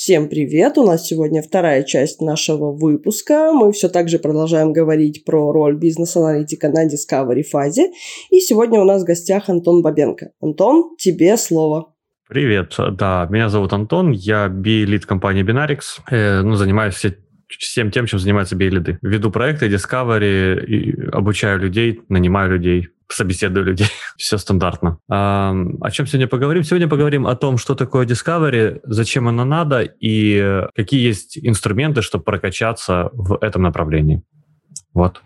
Всем привет! У нас сегодня вторая часть нашего выпуска. Мы все так же продолжаем говорить про роль бизнес-аналитика на Discovery фазе. И сегодня у нас в гостях Антон Бабенко. Антон, тебе слово. Привет, да, меня зовут Антон, я би-лид компании Binarix, э, ну, занимаюсь всем тем, чем занимаются би-лиды. Веду проекты Discovery, обучаю людей, нанимаю людей, собеседую людей. Все стандартно. А, о чем сегодня поговорим? Сегодня поговорим о том, что такое Discovery, зачем оно надо и какие есть инструменты, чтобы прокачаться в этом направлении. Вот.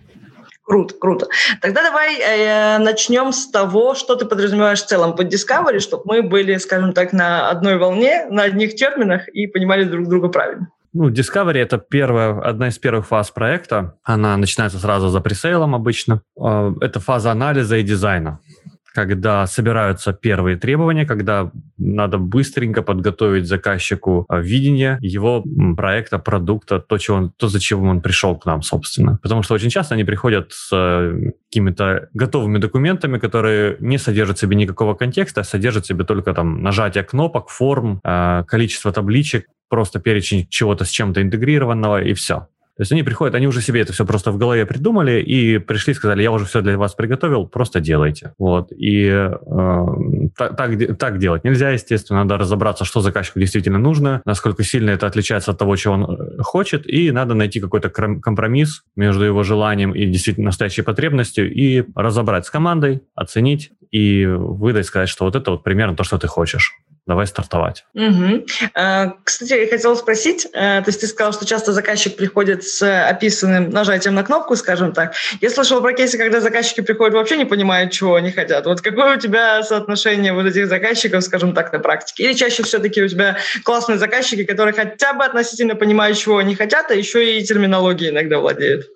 Круто, круто. Тогда давай э, начнем с того, что ты подразумеваешь в целом под Discovery, чтобы мы были, скажем так, на одной волне, на одних терминах и понимали друг друга правильно. Ну, Discovery — это первая, одна из первых фаз проекта. Она начинается сразу за пресейлом обычно. А, это фаза анализа и дизайна когда собираются первые требования, когда надо быстренько подготовить заказчику а, видение его проекта, продукта, то, чего он, то, зачем он пришел к нам, собственно. Потому что очень часто они приходят с э, какими-то готовыми документами, которые не содержат в себе никакого контекста, а содержат в себе только там нажатие кнопок, форм, а, количество табличек, просто перечень чего-то с чем-то интегрированного и все. То есть они приходят, они уже себе это все просто в голове придумали и пришли сказали, я уже все для вас приготовил, просто делайте. Вот. И э, так, так, так делать нельзя, естественно. Надо разобраться, что заказчику действительно нужно, насколько сильно это отличается от того, чего он э, хочет, и надо найти какой-то компромисс между его желанием и действительно настоящей потребностью и разобрать с командой, оценить и выдать, сказать, что вот это вот примерно то, что ты хочешь давай стартовать. Угу. Кстати, я хотела спросить, э, то есть ты сказал, что часто заказчик приходит с описанным нажатием на кнопку, скажем так. Я слышала про кейсы, когда заказчики приходят вообще не понимают, чего они хотят. Вот какое у тебя соотношение вот этих заказчиков, скажем так, на практике? Или чаще все-таки у тебя классные заказчики, которые хотя бы относительно понимают, чего они хотят, а еще и терминологией иногда владеют?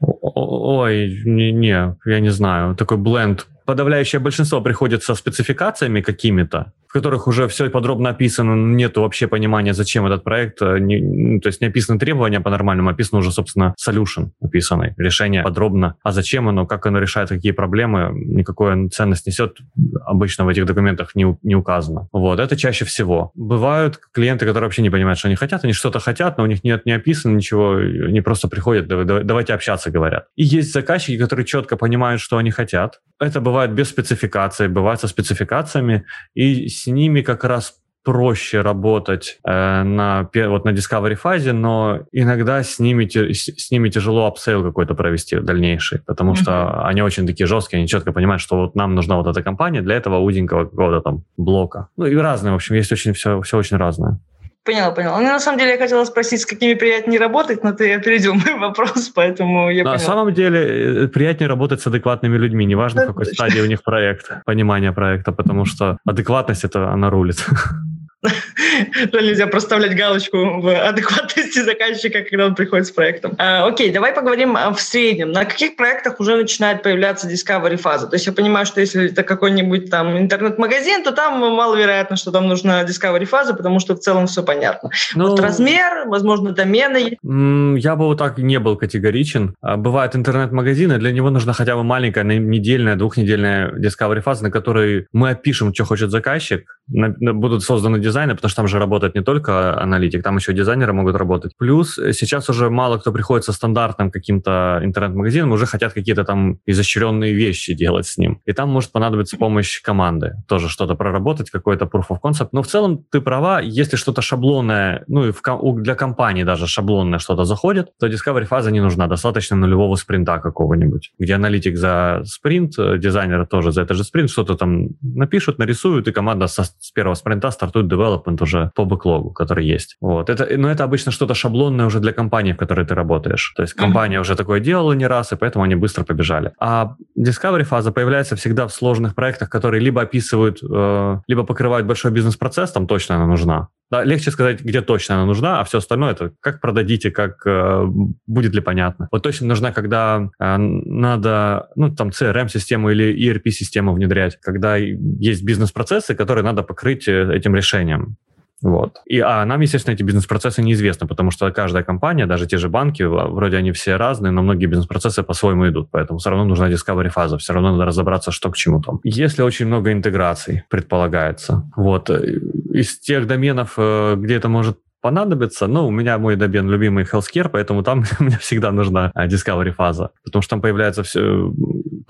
Ой, не, не, я не знаю. Такой бленд подавляющее большинство приходит со спецификациями какими-то, в которых уже все подробно описано, нет вообще понимания, зачем этот проект, э, не, ну, то есть не описаны требования по-нормальному, описано уже, собственно, solution описанный, решение подробно, а зачем оно, как оно решает, какие проблемы, никакой ценность несет, обычно в этих документах не, не указано. Вот, это чаще всего. Бывают клиенты, которые вообще не понимают, что они хотят, они что-то хотят, но у них нет не описано ничего, они просто приходят, давайте общаться, говорят. И есть заказчики, которые четко понимают, что они хотят. Это бывает без спецификации, бывает со спецификациями, и с ними как раз проще работать э, на, вот на Discovery фазе, но иногда с ними, с ними тяжело upsell какой-то провести дальнейший, потому mm-hmm. что они очень такие жесткие, они четко понимают, что вот нам нужна вот эта компания для этого узенького какого-то там блока. Ну и разные, в общем, есть очень все, все очень разное. Поняла, поняла. Ну, на самом деле, я хотела спросить, с какими приятнее работать, но ты опередил мой вопрос, поэтому я На самом деле, э, приятнее работать с адекватными людьми, неважно, в какой стадии у них проект, понимание проекта, потому что адекватность, это она рулит. Нельзя проставлять галочку в адекватности заказчика, когда он приходит с проектом. А, окей, давай поговорим а, в среднем. На каких проектах уже начинает появляться discovery фаза? То есть я понимаю, что если это какой-нибудь там интернет-магазин, то там маловероятно, что там нужна discovery фаза, потому что в целом все понятно. Ну, вот размер, возможно, домены. Я бы вот так не был категоричен. А, бывают интернет-магазины, для него нужна хотя бы маленькая недельная, двухнедельная discovery фаза, на которой мы опишем, что хочет заказчик, будут созданы дизайны, потому что там же работает не только аналитик, там еще дизайнеры могут работать. Плюс э, сейчас уже мало кто приходит со стандартным каким-то интернет-магазином, уже хотят какие-то там изощренные вещи делать с ним. И там может понадобиться помощь команды, тоже что-то проработать, какой-то proof of concept. Но в целом ты права, если что-то шаблонное, ну и в, для компании даже шаблонное что-то заходит, то discovery фаза не нужна, достаточно нулевого спринта какого-нибудь, где аналитик за спринт, э, дизайнеры тоже за этот же спринт что-то там напишут, нарисуют, и команда со, с первого спринта стартует development уже по бэклогу, который есть. Вот. Это, но это обычно что-то шаблонное уже для компании, в которой ты работаешь. То есть компания mm-hmm. уже такое делала не раз, и поэтому они быстро побежали. А discovery фаза появляется всегда в сложных проектах, которые либо описывают, э, либо покрывают большой бизнес-процесс, там точно она нужна. Да, легче сказать, где точно она нужна, а все остальное это как продадите, как э, будет ли понятно. Вот точно нужна, когда э, надо, ну, там, CRM-систему или ERP-систему внедрять, когда есть бизнес-процессы, которые надо покрыть э, этим решением. Вот. И, а нам, естественно, эти бизнес-процессы неизвестны, потому что каждая компания, даже те же банки, вроде они все разные, но многие бизнес-процессы по-своему идут, поэтому все равно нужна discovery фаза, все равно надо разобраться, что к чему там. Если очень много интеграций предполагается, вот, э, из тех доменов, э, где это может понадобится. Ну, у меня мой добен любимый healthcare, поэтому там мне всегда нужна а, discovery фаза, потому что там появляется все,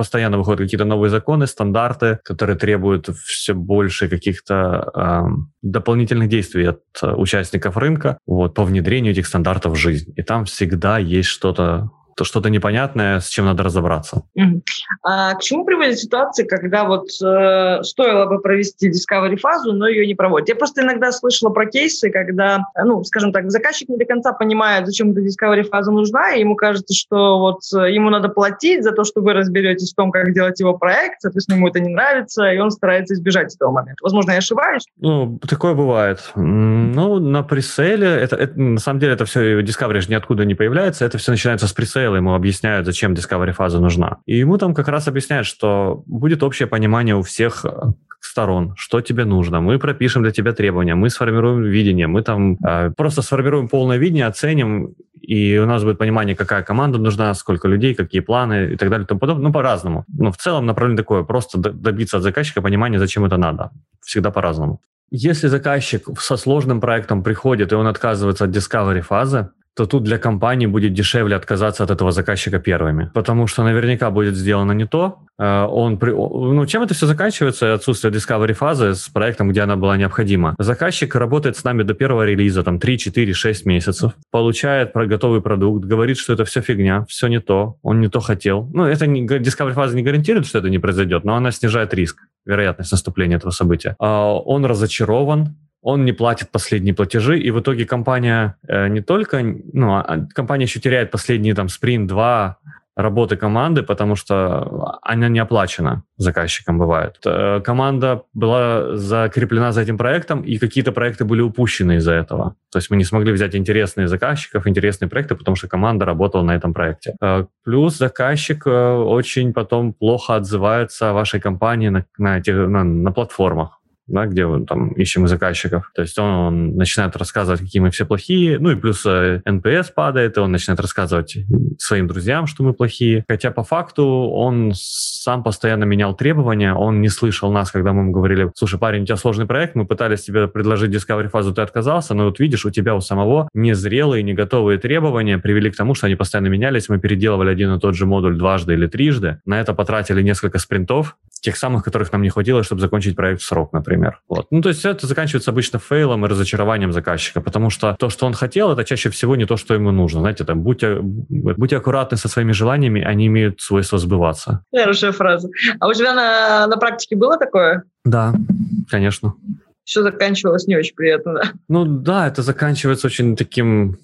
постоянно выходят какие-то новые законы, стандарты, которые требуют все больше каких-то э, дополнительных действий от э, участников рынка вот, по внедрению этих стандартов в жизнь. И там всегда есть что-то то что-то непонятное, с чем надо разобраться. А к чему приводит ситуация, когда вот э, стоило бы провести discovery фазу, но ее не проводят? Я просто иногда слышала про кейсы, когда, ну, скажем так, заказчик не до конца понимает, зачем эта discovery фаза нужна, и ему кажется, что вот э, ему надо платить за то, что вы разберетесь в том, как делать его проект, соответственно, ему это не нравится, и он старается избежать этого момента. Возможно, я ошибаюсь? Ну, такое бывает. Ну, на преселе, это, это, на самом деле, это все, discovery же ниоткуда не появляется, это все начинается с пресейла, Detail ему объясняют, зачем Discovery фаза нужна. И ему там как раз объясняют, что будет общее понимание у всех э, сторон, что тебе нужно. Мы пропишем для тебя требования, мы сформируем видение, мы там э, просто сформируем полное видение, оценим, и у нас будет понимание, какая команда нужна, сколько людей, какие планы и так далее и тому подобное. Ну, по-разному. Но в целом направление такое, просто добиться от заказчика понимания, зачем это надо. Всегда по-разному. Если заказчик со сложным проектом приходит, и он отказывается от discovery фазы, то тут для компании будет дешевле отказаться от этого заказчика первыми. Потому что наверняка будет сделано не то. Э, он, ну, чем это все заканчивается, отсутствие discovery фазы с проектом, где она была необходима. Заказчик работает с нами до первого релиза, там 3, 4, 6 месяцев, получает готовый продукт, говорит, что это все фигня, все не то, он не то хотел. Ну, это не, discovery фаза не гарантирует, что это не произойдет, но она снижает риск, вероятность наступления этого события. А он разочарован, он не платит последние платежи, и в итоге компания э, не только, ну, а, а компания еще теряет последние там спринт, два работы команды, потому что она не оплачена заказчиком бывает. Э, команда была закреплена за этим проектом, и какие-то проекты были упущены из-за этого. То есть мы не смогли взять интересные заказчиков, интересные проекты, потому что команда работала на этом проекте. Э, плюс заказчик э, очень потом плохо отзывается о вашей компании на, на, этих, на, на платформах да, где мы там ищем заказчиков. То есть он, он начинает рассказывать, какие мы все плохие, ну и плюс э, падает, и он начинает рассказывать своим друзьям, что мы плохие. Хотя по факту он сам постоянно менял требования, он не слышал нас, когда мы ему говорили, слушай, парень, у тебя сложный проект, мы пытались тебе предложить Discovery фазу, ты отказался, но вот видишь, у тебя у самого незрелые, не готовые требования привели к тому, что они постоянно менялись, мы переделывали один и тот же модуль дважды или трижды, на это потратили несколько спринтов, тех самых, которых нам не хватило, чтобы закончить проект в срок, например. Вот. Ну, то есть это заканчивается обычно фейлом и разочарованием заказчика, потому что то, что он хотел, это чаще всего не то, что ему нужно. Знаете, там, будьте, будьте аккуратны со своими желаниями, они имеют свойство сбываться. Хорошая фраза. А у тебя на, на практике было такое? Да, конечно. Все заканчивалось не очень приятно, да? Ну да, это заканчивается очень таким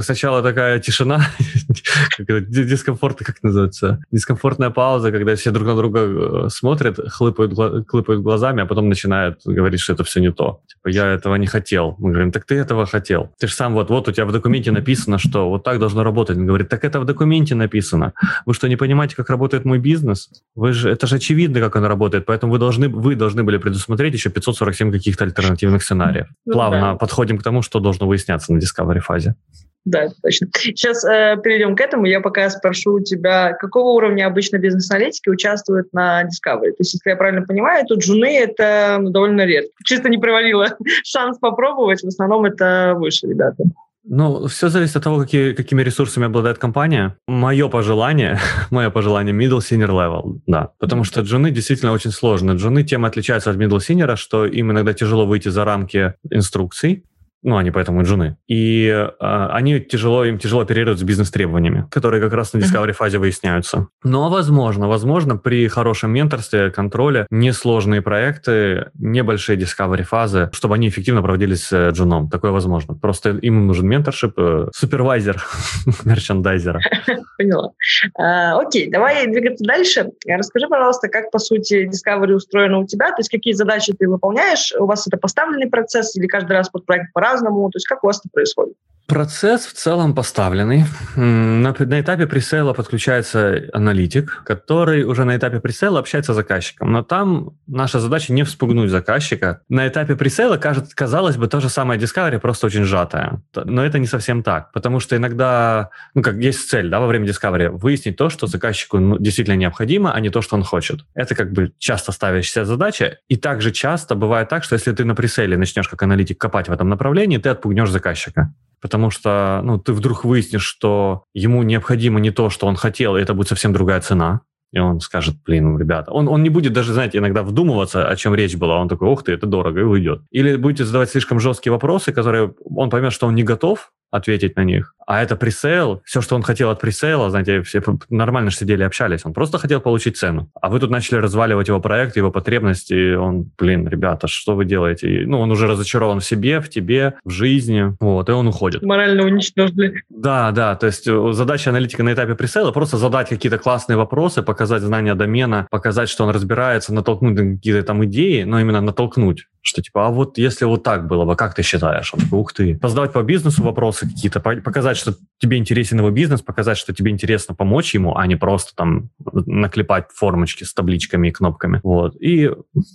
сначала такая тишина, дискомфорт, как называется, дискомфортная пауза, когда все друг на друга э, смотрят, хлыпают, хлыпают глазами, а потом начинают говорить, что это все не то. Типа, я этого не хотел. Мы говорим, так ты этого хотел. Ты же сам вот, вот у тебя в документе написано, что вот так должно работать. Он говорит, так это в документе написано. Вы что, не понимаете, как работает мой бизнес? Вы же, это же очевидно, как он работает, поэтому вы должны, вы должны были предусмотреть еще 547 каких-то альтернативных сценариев. Ну, Плавно да. подходим к тому, что должно выясняться на Discovery фазе базе. Да, точно. Сейчас э, перейдем к этому. Я пока спрошу у тебя, какого уровня обычно бизнес-аналитики участвуют на Discovery? То есть, если я правильно понимаю, тут джуны это ну, довольно редко. Чисто не провалило шанс попробовать. В основном это выше ребята. Ну, все зависит от того, какие, какими ресурсами обладает компания. Мое пожелание, мое пожелание middle senior level, да. Потому что джуны действительно очень сложны. Джуны тем отличаются от middle senior, что им иногда тяжело выйти за рамки инструкций, ну, они поэтому джуны. И э, они тяжело, им тяжело оперировать с бизнес-требованиями, которые как раз на discovery фазе выясняются. Но возможно, возможно, при хорошем менторстве, контроле, несложные проекты, небольшие discovery фазы, чтобы они эффективно проводились с э, джуном. Такое возможно. Просто им нужен менторшип, э, супервайзер мерчендайзера. Поняла. А, окей, давай двигаться дальше. Расскажи, пожалуйста, как, по сути, discovery устроено у тебя, то есть какие задачи ты выполняешь, у вас это поставленный процесс или каждый раз под проект по-разному? То есть как у вас это происходит? Процесс в целом поставленный. На, на этапе пресейла подключается аналитик, который уже на этапе пресейла общается с заказчиком. Но там наша задача не вспугнуть заказчика. На этапе пресейла, кажется, казалось бы, то же самое Discovery, просто очень сжатое. Но это не совсем так, потому что иногда, ну как есть цель да, во время Discovery, выяснить то, что заказчику ну, действительно необходимо, а не то, что он хочет. Это как бы часто ставящаяся задача. И также часто бывает так, что если ты на пресейле начнешь как аналитик копать в этом направлении, ты отпугнешь заказчика потому что ну, ты вдруг выяснишь, что ему необходимо не то, что он хотел, и это будет совсем другая цена. И он скажет, блин, ребята, он, он не будет даже, знаете, иногда вдумываться, о чем речь была. Он такой, ух ты, это дорого, и уйдет. Или будете задавать слишком жесткие вопросы, которые он поймет, что он не готов, ответить на них. А это пресейл, все, что он хотел от пресейла, знаете, все нормально сидели, общались. Он просто хотел получить цену. А вы тут начали разваливать его проект, его потребности, он, блин, ребята, что вы делаете? И, ну, он уже разочарован в себе, в тебе, в жизни, вот, и он уходит. Морально уничтожили. Да, да, то есть э, задача аналитика на этапе пресейла просто задать какие-то классные вопросы, показать знания домена, показать, что он разбирается, натолкнуть какие-то там идеи, но именно натолкнуть что типа, а вот если вот так было бы, как ты считаешь? Он такой, ух ты. Позадавать по бизнесу вопросы какие-то, показать, что тебе интересен его бизнес, показать, что тебе интересно помочь ему, а не просто там наклепать формочки с табличками и кнопками. Вот. И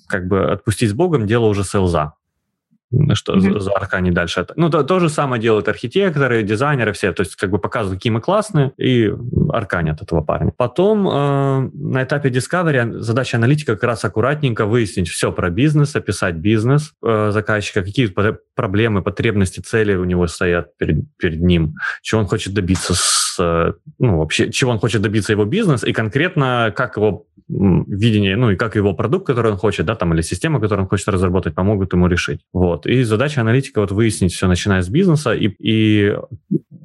как бы отпустить с Богом дело уже селза что mm-hmm. за Аркани дальше. Ну, то, то же самое делают архитекторы, дизайнеры, все. То есть, как бы показывают, какие мы классные, и арканят этого парня. Потом э, на этапе Discovery задача аналитика как раз аккуратненько выяснить все про бизнес, описать бизнес э, заказчика, какие проблемы, потребности, цели у него стоят перед, перед ним, чего он хочет добиться с, ну, вообще, чего он хочет добиться его бизнес, и конкретно как его видение, ну, и как его продукт, который он хочет, да, там, или система, которую он хочет разработать, помогут ему решить. Вот. И задача аналитика вот выяснить все, начиная с бизнеса, и, и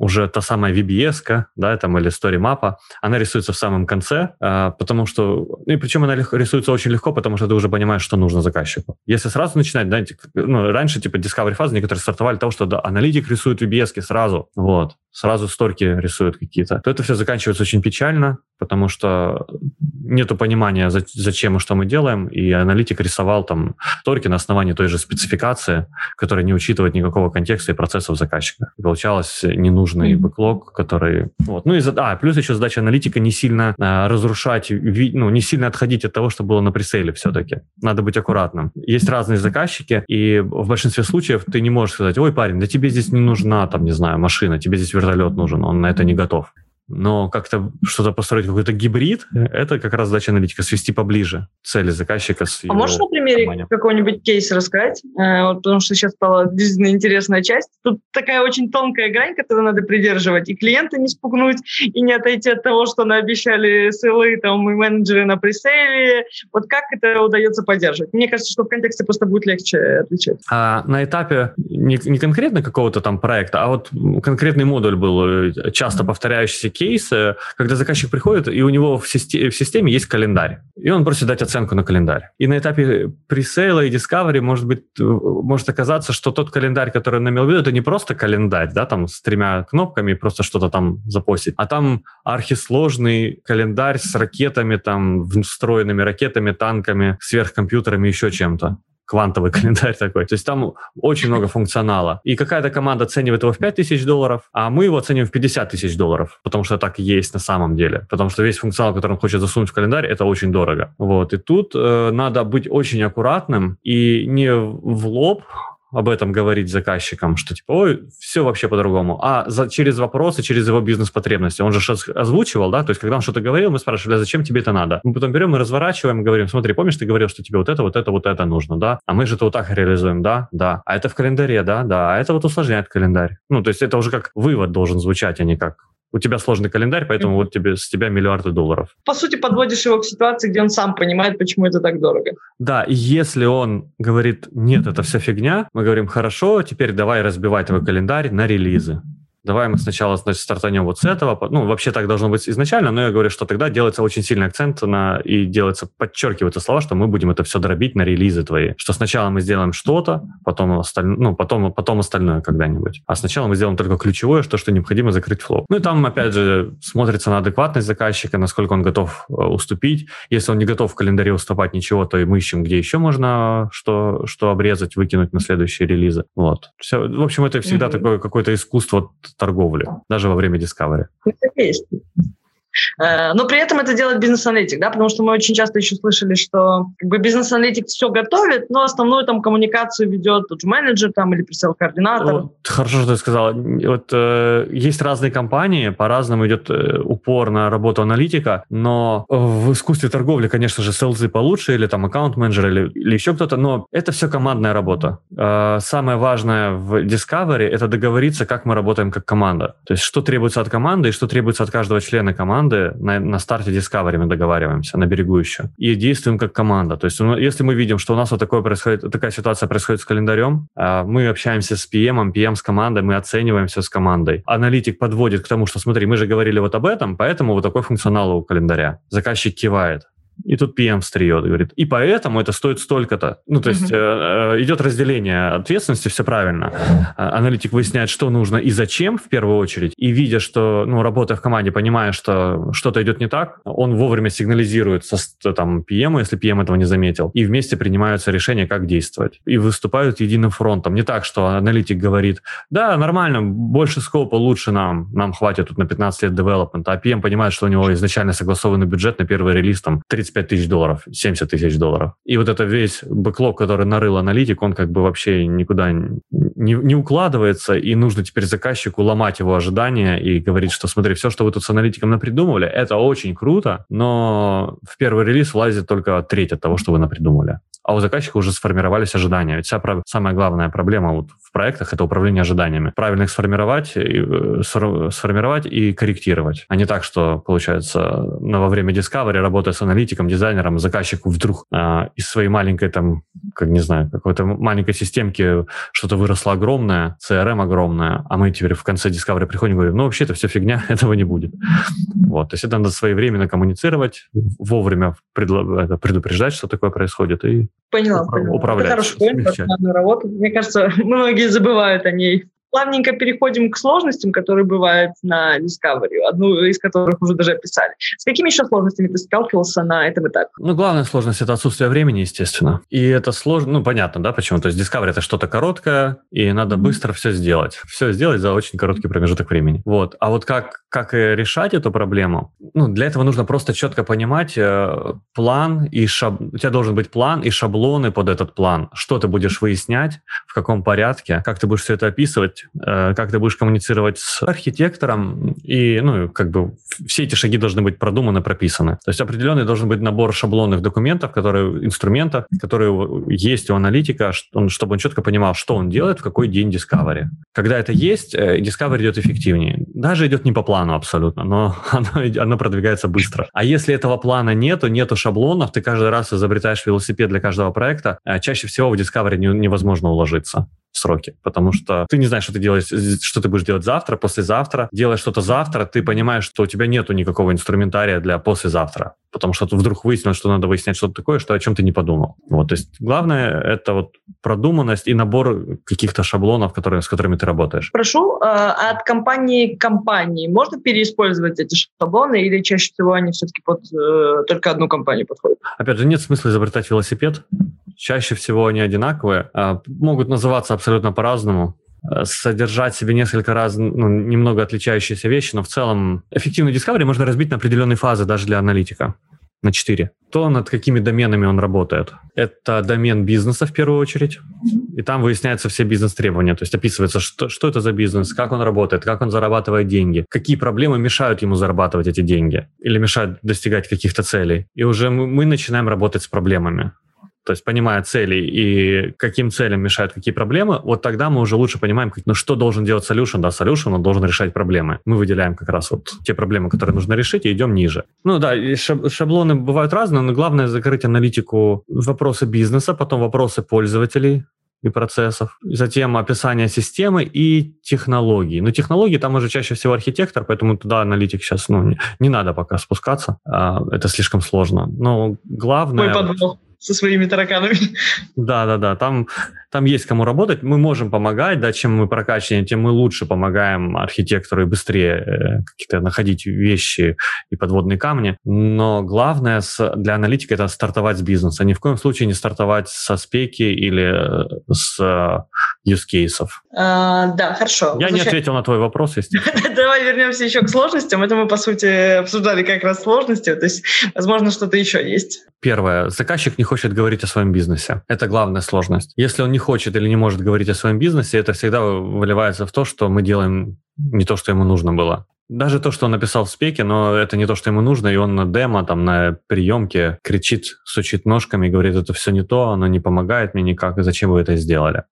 уже та самая VBS, да, там, или Story Map, она рисуется в самом конце, а, потому что, ну, и причем она рисуется очень легко, потому что ты уже понимаешь, что нужно заказчику. Если сразу начинать, да, ну, раньше, типа, Discovery фазы некоторые стартовали того, что, да, аналитик рисует VBS сразу, вот, сразу сторки рисуют какие-то, то это все заканчивается очень печально, потому что нету понимания, зачем и что мы делаем, и аналитик рисовал там сторки на основании той же спецификации, которая не учитывает никакого контекста и процессов заказчика. И получалось ненужный бэклог, который... Вот. Ну и а, плюс еще задача аналитика не сильно а, разрушать, ну, не сильно отходить от того, что было на пресейле все-таки. Надо быть аккуратным. Есть разные заказчики, и в большинстве случаев ты не можешь сказать, ой, парень, да тебе здесь не нужна, там, не знаю, машина, тебе здесь вертолет нужен, он на это не готов но как-то что-то построить какой-то гибрид, это как раз задача аналитика, свести поближе цели заказчика с А можешь на примере какой-нибудь кейс рассказать? Э, вот, потому что сейчас стала действительно интересная часть. Тут такая очень тонкая грань, которую надо придерживать, и клиента не спугнуть, и не отойти от того, что наобещали селы там, и менеджеры на пресейле. Вот как это удается поддерживать? Мне кажется, что в контексте просто будет легче отвечать. А на этапе не, не конкретно какого-то там проекта, а вот конкретный модуль был, э, часто повторяющийся кейс, когда заказчик приходит, и у него в, системе, в системе есть календарь, и он просит дать оценку на календарь. И на этапе пресейла и discovery может быть, может оказаться, что тот календарь, который в виду, это не просто календарь, да, там с тремя кнопками, просто что-то там запостить, а там архисложный календарь с ракетами, там, встроенными ракетами, танками, сверхкомпьютерами, еще чем-то квантовый календарь такой. То есть там очень много функционала. И какая-то команда оценивает его в 5 тысяч долларов, а мы его оцениваем в 50 тысяч долларов, потому что так и есть на самом деле. Потому что весь функционал, который он хочет засунуть в календарь, это очень дорого. Вот. И тут э, надо быть очень аккуратным и не в лоб об этом говорить заказчикам, что типа, ой, все вообще по-другому. А за, через вопросы, через его бизнес-потребности. Он же озвучивал, да, то есть когда он что-то говорил, мы спрашивали, а зачем тебе это надо? Мы потом берем и разворачиваем, говорим, смотри, помнишь, ты говорил, что тебе вот это, вот это, вот это нужно, да? А мы же это вот так реализуем, да? Да. А это в календаре, да? Да. А это вот усложняет календарь. Ну, то есть это уже как вывод должен звучать, а не как у тебя сложный календарь, поэтому вот тебе, с тебя миллиарды долларов. По сути, подводишь его к ситуации, где он сам понимает, почему это так дорого. Да, и если он говорит, нет, это вся фигня, мы говорим, хорошо, теперь давай разбивай твой календарь на релизы. Давай мы сначала значит, стартанем вот с этого. Ну, вообще так должно быть изначально, но я говорю, что тогда делается очень сильный акцент на и делается, подчеркиваются слова, что мы будем это все дробить на релизы твои. Что сначала мы сделаем что-то, потом, осталь... ну, потом, потом остальное когда-нибудь. А сначала мы сделаем только ключевое, что, что необходимо закрыть флоу. Ну и там, опять же, смотрится на адекватность заказчика, насколько он готов э, уступить. Если он не готов в календаре уступать ничего, то и мы ищем, где еще можно что, что обрезать, выкинуть на следующие релизы. Вот. Все, в общем, это всегда mm-hmm. такое какое-то искусство торговли, даже во время Discovery. Это есть. Э, но при этом это делает бизнес-аналитик, да, потому что мы очень часто еще слышали, что как бы бизнес-аналитик все готовит, но основную там коммуникацию ведет тот же менеджер там или пресел-координатор. Вот, хорошо, что ты сказала. Вот э, есть разные компании, по-разному идет э, упор на работу аналитика, но в искусстве торговли, конечно же, селзы получше или там аккаунт-менеджер или, или еще кто-то, но это все командная работа. Э, самое важное в Discovery – это договориться, как мы работаем как команда. То есть что требуется от команды и что требуется от каждого члена команды команды на, на старте Discovery мы договариваемся, на берегу еще, и действуем как команда. То есть ну, если мы видим, что у нас вот такое происходит, такая ситуация происходит с календарем, а, мы общаемся с PM, PM с командой, мы оцениваем все с командой. Аналитик подводит к тому, что смотри, мы же говорили вот об этом, поэтому вот такой функционал у календаря. Заказчик кивает. И тут PM встает, говорит, и поэтому это стоит столько-то. Ну, то есть mm-hmm. э, идет разделение ответственности, все правильно. А, аналитик выясняет, что нужно и зачем в первую очередь, и видя, что, ну, работая в команде, понимая, что что-то идет не так, он вовремя сигнализирует со, там, PM, если PM этого не заметил, и вместе принимаются решения, как действовать. И выступают единым фронтом. Не так, что аналитик говорит, да, нормально, больше скопа, лучше нам, нам хватит тут на 15 лет девелопмента, а PM понимает, что у него изначально согласованный бюджет на первый релиз там 30 35 тысяч долларов, 70 тысяч долларов. И вот это весь бэклог, который нарыл аналитик, он как бы вообще никуда не, не укладывается, и нужно теперь заказчику ломать его ожидания и говорить, что смотри, все, что вы тут с аналитиком напридумывали, это очень круто, но в первый релиз влазит только треть от того, что вы напридумывали а у заказчика уже сформировались ожидания. Ведь вся самая главная проблема вот в проектах – это управление ожиданиями. Правильно их сформировать, и, э, сформировать и корректировать. А не так, что, получается, во время Discovery, работая с аналитиком, дизайнером, заказчику вдруг э, из своей маленькой, там, как не знаю, какой-то маленькой системки что-то выросло огромное, CRM огромное, а мы теперь в конце Discovery приходим и говорим, ну, вообще это все фигня, этого не будет. Вот, то есть это надо своевременно коммуницировать, вовремя предупреждать, что такое происходит, и поняла. Управлять. Это хороший поинт, работу. Мне кажется, многие забывают о ней плавненько переходим к сложностям, которые бывают на Discovery, одну из которых уже даже описали. С какими еще сложностями ты сталкивался на этом этапе? Ну, главная сложность – это отсутствие времени, естественно. И это сложно, ну, понятно, да, почему. То есть Discovery – это что-то короткое, и надо быстро все сделать. Все сделать за очень короткий промежуток времени. Вот. А вот как, как решать эту проблему? Ну, для этого нужно просто четко понимать э, план и шаб... У тебя должен быть план и шаблоны под этот план. Что ты будешь выяснять, в каком порядке, как ты будешь все это описывать, делать, э, как ты будешь коммуницировать с архитектором, и, ну, как бы все эти шаги должны быть продуманы, прописаны. То есть определенный должен быть набор шаблонных документов, которые, инструментов, которые есть у аналитика, чтобы он четко понимал, что он делает, в какой день Discovery. Когда это есть, э, Discovery идет эффективнее. Даже идет не по плану абсолютно, но оно, оно продвигается быстро. А если этого плана нету, нету шаблонов, ты каждый раз изобретаешь велосипед для каждого проекта, э, чаще всего в Discovery невозможно уложиться сроки, потому что ты не знаешь, что ты делаешь, что ты будешь делать завтра, послезавтра. Делаешь что-то завтра, ты понимаешь, что у тебя нету никакого инструментария для послезавтра, потому что вдруг выяснилось, что надо выяснять что-то такое, что о чем ты не подумал. Вот, то есть главное это вот продуманность и набор каких-то шаблонов, которые, с которыми ты работаешь. Прошу, э, от компании к компании можно переиспользовать эти шаблоны или чаще всего они все-таки под э, только одну компанию подходят? Опять же, нет смысла изобретать велосипед. Чаще всего они одинаковые. А, могут называться абсолютно по-разному э, содержать себе несколько раз ну, немного отличающиеся вещи, но в целом эффективный Discovery можно разбить на определенные фазы даже для аналитика на 4. То, над какими доменами он работает. Это домен бизнеса в первую очередь. И там выясняются все бизнес-требования. То есть описывается, что, что это за бизнес, как он работает, как он зарабатывает деньги, какие проблемы мешают ему зарабатывать эти деньги или мешают достигать каких-то целей. И уже мы, мы начинаем работать с проблемами то есть понимая цели и каким целям мешают какие проблемы, вот тогда мы уже лучше понимаем, ну, что должен делать solution. Да, solution, он должен решать проблемы. Мы выделяем как раз вот те проблемы, которые нужно решить, и идем ниже. Ну да, шаблоны бывают разные, но главное закрыть аналитику вопросы бизнеса, потом вопросы пользователей, и процессов, затем описание системы и технологий. Но технологии там уже чаще всего архитектор, поэтому туда аналитик сейчас ну, не, не надо пока спускаться, а, это слишком сложно. Но главное... Мой подвох со своими тараканами. Да, да, да. Там там есть кому работать, мы можем помогать, да, чем мы прокачаннее, тем мы лучше помогаем архитектору и быстрее э, какие-то находить вещи и подводные камни. Но главное для аналитика это стартовать с бизнеса. Ни в коем случае не стартовать со спеки или э, с э, use cases. А, да, хорошо. Я не ответил на твой вопрос, естественно. Давай вернемся еще к сложностям. Это мы, по сути, обсуждали как раз сложности. То есть, возможно, что-то еще есть. Первое. Заказчик не хочет говорить о своем бизнесе. Это главная сложность. Если он не хочет или не может говорить о своем бизнесе, это всегда выливается в то, что мы делаем не то, что ему нужно было. Даже то, что он написал в спеке, но это не то, что ему нужно, и он на демо, там, на приемке кричит, сучит ножками и говорит, это все не то, оно не помогает мне никак, и зачем вы это сделали?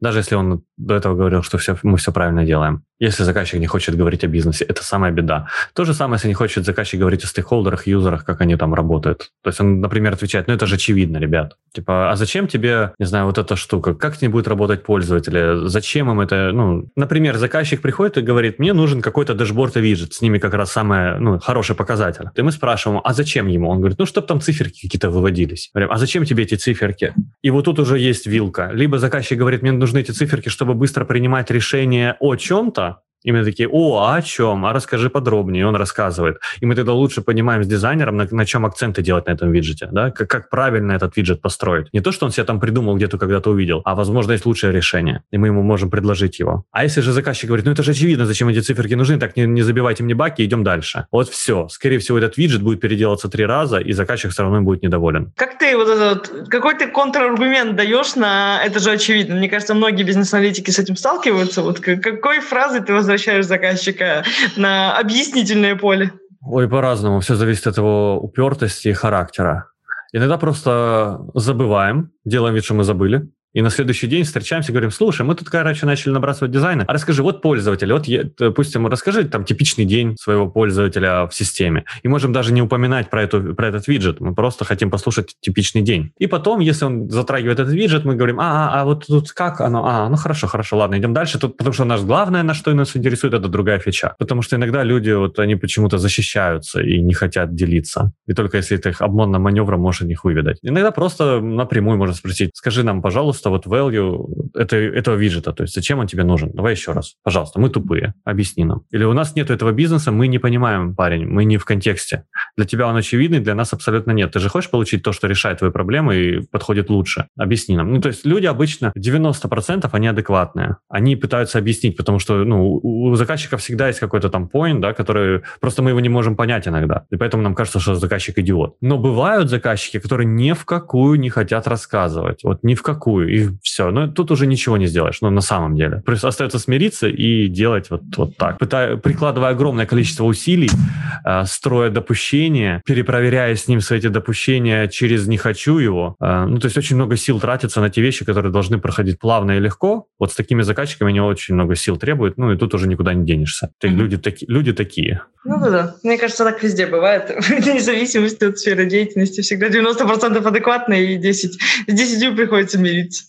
Даже если он до этого говорил, что все, мы все правильно делаем. Если заказчик не хочет говорить о бизнесе, это самая беда. То же самое, если не хочет заказчик говорить о стейкхолдерах, юзерах, как они там работают. То есть он, например, отвечает, ну это же очевидно, ребят. Типа, а зачем тебе, не знаю, вот эта штука? Как с ней будет работать пользователи? Зачем им это? Ну, например, заказчик приходит и говорит, мне нужен какой-то дашборд и виджет, с ними как раз самое, ну, хороший показатель. И мы спрашиваем, а зачем ему? Он говорит, ну, чтобы там циферки какие-то выводились. Говорим, а зачем тебе эти циферки? И вот тут уже есть вилка. Либо заказчик говорит, мне нужны эти циферки, чтобы быстро принимать решение о чем-то, и мы такие, о, а о чем? А расскажи подробнее. И он рассказывает. И мы тогда лучше понимаем с дизайнером, на, на чем акценты делать на этом виджете, да, как, как правильно этот виджет построить. Не то, что он себе там придумал, где-то когда-то увидел, а, возможно, есть лучшее решение, и мы ему можем предложить его. А если же заказчик говорит, ну это же очевидно, зачем эти циферки нужны, так не, не забивайте мне баки, идем дальше. Вот все. Скорее всего, этот виджет будет переделаться три раза, и заказчик все равно будет недоволен. Как ты вот этот, какой ты контраргумент даешь на это же очевидно? Мне кажется, многие бизнес-аналитики с этим сталкиваются. Вот какой фразой ты возвращаешься возвращаешь заказчика на объяснительное поле? Ой, по-разному. Все зависит от его упертости и характера. Иногда просто забываем, делаем вид, что мы забыли. И на следующий день встречаемся говорим, слушай, мы тут, короче, начали набрасывать дизайны. А расскажи, вот пользователь, вот, допустим, расскажи там типичный день своего пользователя в системе. И можем даже не упоминать про, эту, про этот виджет, мы просто хотим послушать типичный день. И потом, если он затрагивает этот виджет, мы говорим, а, а, а вот тут как оно? А, ну хорошо, хорошо, ладно, идем дальше. Тут, потому что наш главное, на что нас интересует, это другая фича. Потому что иногда люди, вот они почему-то защищаются и не хотят делиться. И только если ты их обманным маневром можешь их выведать. Иногда просто напрямую можно спросить, скажи нам, пожалуйста, пожалуйста, вот value это, этого виджета, то есть зачем он тебе нужен? Давай еще раз, пожалуйста, мы тупые, объясни нам. Или у нас нет этого бизнеса, мы не понимаем, парень, мы не в контексте. Для тебя он очевидный, для нас абсолютно нет. Ты же хочешь получить то, что решает твои проблемы и подходит лучше? Объясни нам. Ну, то есть люди обычно 90% они адекватные. Они пытаются объяснить, потому что ну, у заказчика всегда есть какой-то там point, да, который просто мы его не можем понять иногда. И поэтому нам кажется, что заказчик идиот. Но бывают заказчики, которые ни в какую не хотят рассказывать. Вот ни в какую и все. Но тут уже ничего не сделаешь, ну, на самом деле. Просто остается смириться и делать вот, вот так. Пытая, прикладывая огромное количество усилий, э, строя допущения, перепроверяя с ним свои эти допущения через «не хочу его». Э, ну, то есть очень много сил тратится на те вещи, которые должны проходить плавно и легко. Вот с такими заказчиками они очень много сил требуют, ну, и тут уже никуда не денешься. Mm-hmm. Люди, таки, люди такие. Ну да, да. Мне кажется, так везде бывает. Вне зависимости от сферы деятельности. Всегда 90% адекватные и 10, с 10 приходится мириться.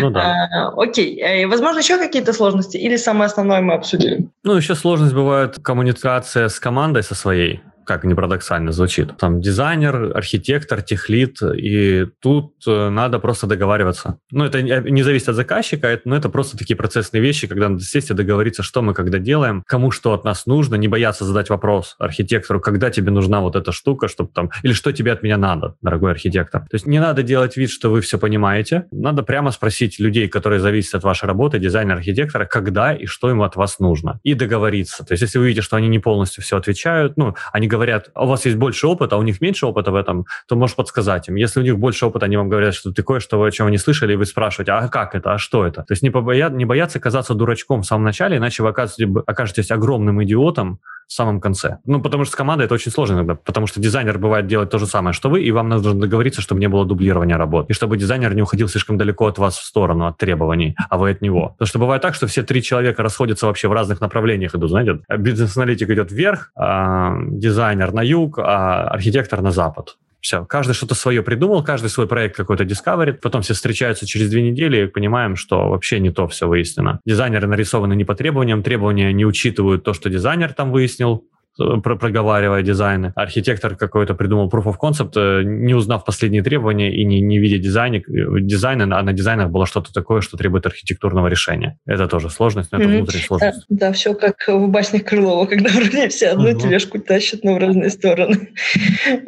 Ну да. А, окей. Э, возможно, еще какие-то сложности? Или самое основное мы обсудили? Ну, еще сложность бывает коммуникация с командой со своей как ни парадоксально звучит. Там дизайнер, архитектор, техлит, и тут э, надо просто договариваться. Ну, это не зависит от заказчика, но это просто такие процессные вещи, когда надо сесть и договориться, что мы когда делаем, кому что от нас нужно, не бояться задать вопрос архитектору, когда тебе нужна вот эта штука, чтобы там, или что тебе от меня надо, дорогой архитектор. То есть не надо делать вид, что вы все понимаете, надо прямо спросить людей, которые зависят от вашей работы, дизайнера, архитектора, когда и что им от вас нужно, и договориться. То есть если вы видите, что они не полностью все отвечают, ну, они говорят, говорят, «А у вас есть больше опыта, а у них меньше опыта в этом, то можешь подсказать им. Если у них больше опыта, они вам говорят, что ты кое-что, о чем не слышали, и вы спрашиваете, а как это, а что это? То есть не, побоя... не бояться казаться дурачком в самом начале, иначе вы окажетесь огромным идиотом, в самом конце. Ну, потому что с командой это очень сложно иногда, потому что дизайнер бывает делать то же самое, что вы, и вам нужно договориться, чтобы не было дублирования работ, и чтобы дизайнер не уходил слишком далеко от вас в сторону, от требований, а вы от него. Потому что бывает так, что все три человека расходятся вообще в разных направлениях идут, знаете, бизнес-аналитик идет вверх, а дизайнер на юг, а архитектор на запад Все, каждый что-то свое придумал, каждый свой проект какой-то дискаверит, потом все встречаются через две недели и понимаем, что вообще не то все выяснено. Дизайнеры нарисованы не по требованиям, требования не учитывают то, что дизайнер там выяснил, Э, проговаривая дизайны. Архитектор какой-то придумал proof of concept, э, не узнав последние требования и не, не видя дизайна, э, дизайна, а на дизайнах было что-то такое, что требует архитектурного решения. Это тоже сложность, но это mm-hmm. внутренняя сложность. Да, да, все как в баснях Крылова, когда вроде все одну mm-hmm. тележку тащат, но в разные стороны.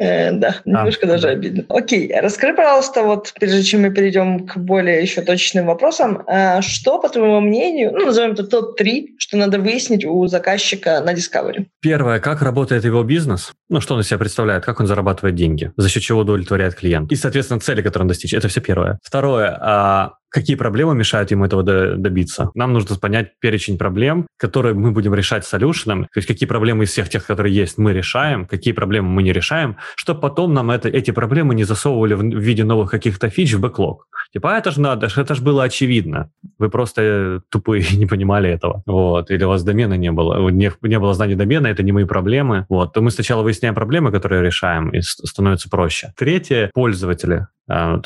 Да, немножко даже обидно. Окей, расскажи, пожалуйста, вот прежде чем мы перейдем к более еще точным вопросам, что, по твоему мнению, ну, назовем это топ-3, что надо выяснить у заказчика на Discovery? Первое, как работает его бизнес, ну, что он из себя представляет, как он зарабатывает деньги, за счет чего удовлетворяет клиент. И, соответственно, цели, которые он достичь. Это все первое. Второе, а какие проблемы мешают ему этого добиться. Нам нужно понять перечень проблем, которые мы будем решать солюшеном, то есть какие проблемы из всех тех, которые есть, мы решаем, какие проблемы мы не решаем, чтобы потом нам это, эти проблемы не засовывали в виде новых каких-то фич в бэклог. Типа, а это же надо, это же было очевидно. Вы просто тупые не понимали этого. Вот. Или у вас домена не было, не, не было знания домена, это не мои проблемы. Вот. То мы сначала выясняем проблемы, которые решаем, и становится проще. Третье, пользователи. А,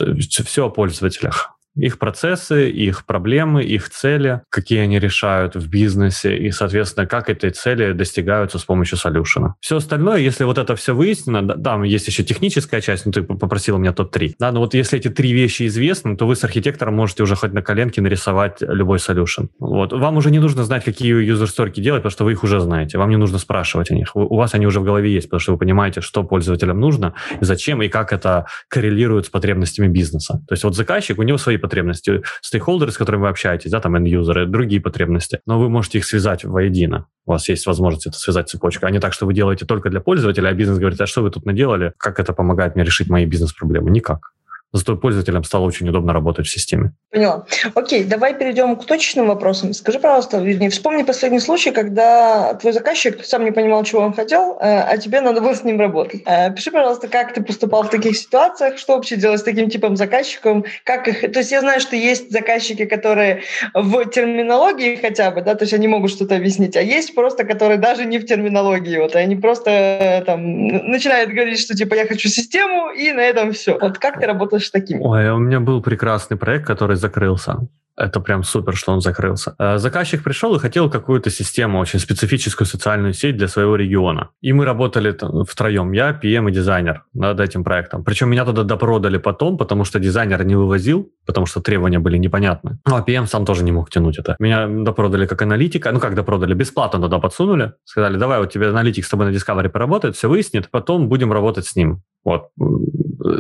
Все о пользователях их процессы, их проблемы, их цели, какие они решают в бизнесе и, соответственно, как эти цели достигаются с помощью солюшена. Все остальное, если вот это все выяснено, да, там есть еще техническая часть, ну ты попросил у меня топ-3. Да, но вот если эти три вещи известны, то вы с архитектором можете уже хоть на коленке нарисовать любой солюшен. Вот. Вам уже не нужно знать, какие юзер-сторики делать, потому что вы их уже знаете. Вам не нужно спрашивать о них. У вас они уже в голове есть, потому что вы понимаете, что пользователям нужно, зачем и как это коррелирует с потребностями бизнеса. То есть вот заказчик, у него свои потребности, стейкхолдеры, с которыми вы общаетесь, да, там end-юзеры, другие потребности, но вы можете их связать воедино. У вас есть возможность это связать цепочкой, а не так, что вы делаете только для пользователя, а бизнес говорит, а что вы тут наделали, как это помогает мне решить мои бизнес-проблемы? Никак. Зато пользователям стало очень удобно работать в системе. Поняла. Окей, давай перейдем к точным вопросам. Скажи, пожалуйста, вернее, вспомни последний случай, когда твой заказчик сам не понимал, чего он хотел, э, а тебе надо было с ним работать. Э, пиши, пожалуйста, как ты поступал в таких ситуациях, что вообще делать с таким типом заказчиком, как их... То есть я знаю, что есть заказчики, которые в терминологии хотя бы, да, то есть они могут что-то объяснить, а есть просто, которые даже не в терминологии, вот, они просто э, там начинают говорить, что типа я хочу систему, и на этом все. Вот как ты работаешь с такими? Ой, у меня был прекрасный проект, который закрылся. Это прям супер, что он закрылся. Э, заказчик пришел и хотел какую-то систему, очень специфическую социальную сеть для своего региона. И мы работали втроем, я, PM и дизайнер над этим проектом. Причем меня туда допродали потом, потому что дизайнер не вывозил, потому что требования были непонятны. Ну, а PM сам тоже не мог тянуть это. Меня допродали как аналитика, ну как допродали, бесплатно туда подсунули. Сказали, давай вот тебе аналитик с тобой на Discovery поработает, все выяснит, потом будем работать с ним. Вот,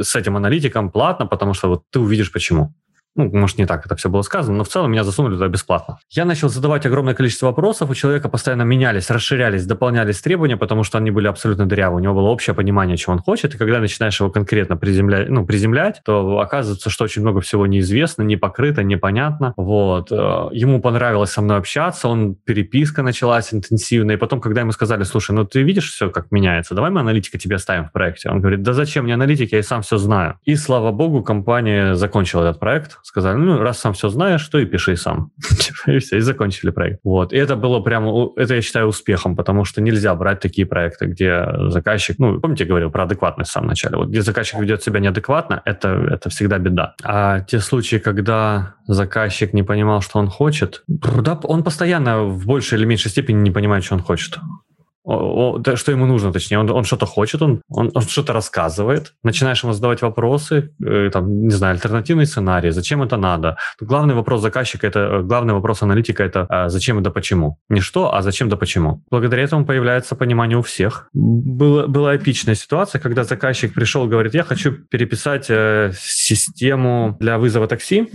с этим аналитиком платно, потому что вот ты увидишь почему. Ну, может, не так это все было сказано, но в целом меня засунули туда бесплатно. Я начал задавать огромное количество вопросов, у человека постоянно менялись, расширялись, дополнялись требования, потому что они были абсолютно дырявы. У него было общее понимание, чего он хочет, и когда начинаешь его конкретно приземлять, ну, приземлять, то оказывается, что очень много всего неизвестно, не покрыто, непонятно. Вот. Э, ему понравилось со мной общаться, он переписка началась интенсивная, и потом, когда ему сказали, слушай, ну ты видишь все, как меняется, давай мы аналитика тебе оставим в проекте. Он говорит, да зачем мне аналитик, я и сам все знаю. И, слава богу, компания закончила этот проект, сказали, ну, раз сам все знаешь, то и пиши сам. Типа, и все, и закончили проект. Вот. И это было прямо, это я считаю успехом, потому что нельзя брать такие проекты, где заказчик, ну, помните, я говорил про адекватность в самом начале, вот где заказчик ведет себя неадекватно, это, это всегда беда. А те случаи, когда заказчик не понимал, что он хочет, да, он постоянно в большей или меньшей степени не понимает, что он хочет что ему нужно, точнее, он, он что-то хочет, он, он, он что-то рассказывает, начинаешь ему задавать вопросы, э, там, не знаю, альтернативный сценарий, зачем это надо. Главный вопрос заказчика, это, э, главный вопрос аналитика, это а, зачем это почему. Не что, а зачем да почему. Благодаря этому появляется понимание у всех. Была, была эпичная ситуация, когда заказчик пришел говорит, я хочу переписать э, систему для вызова такси,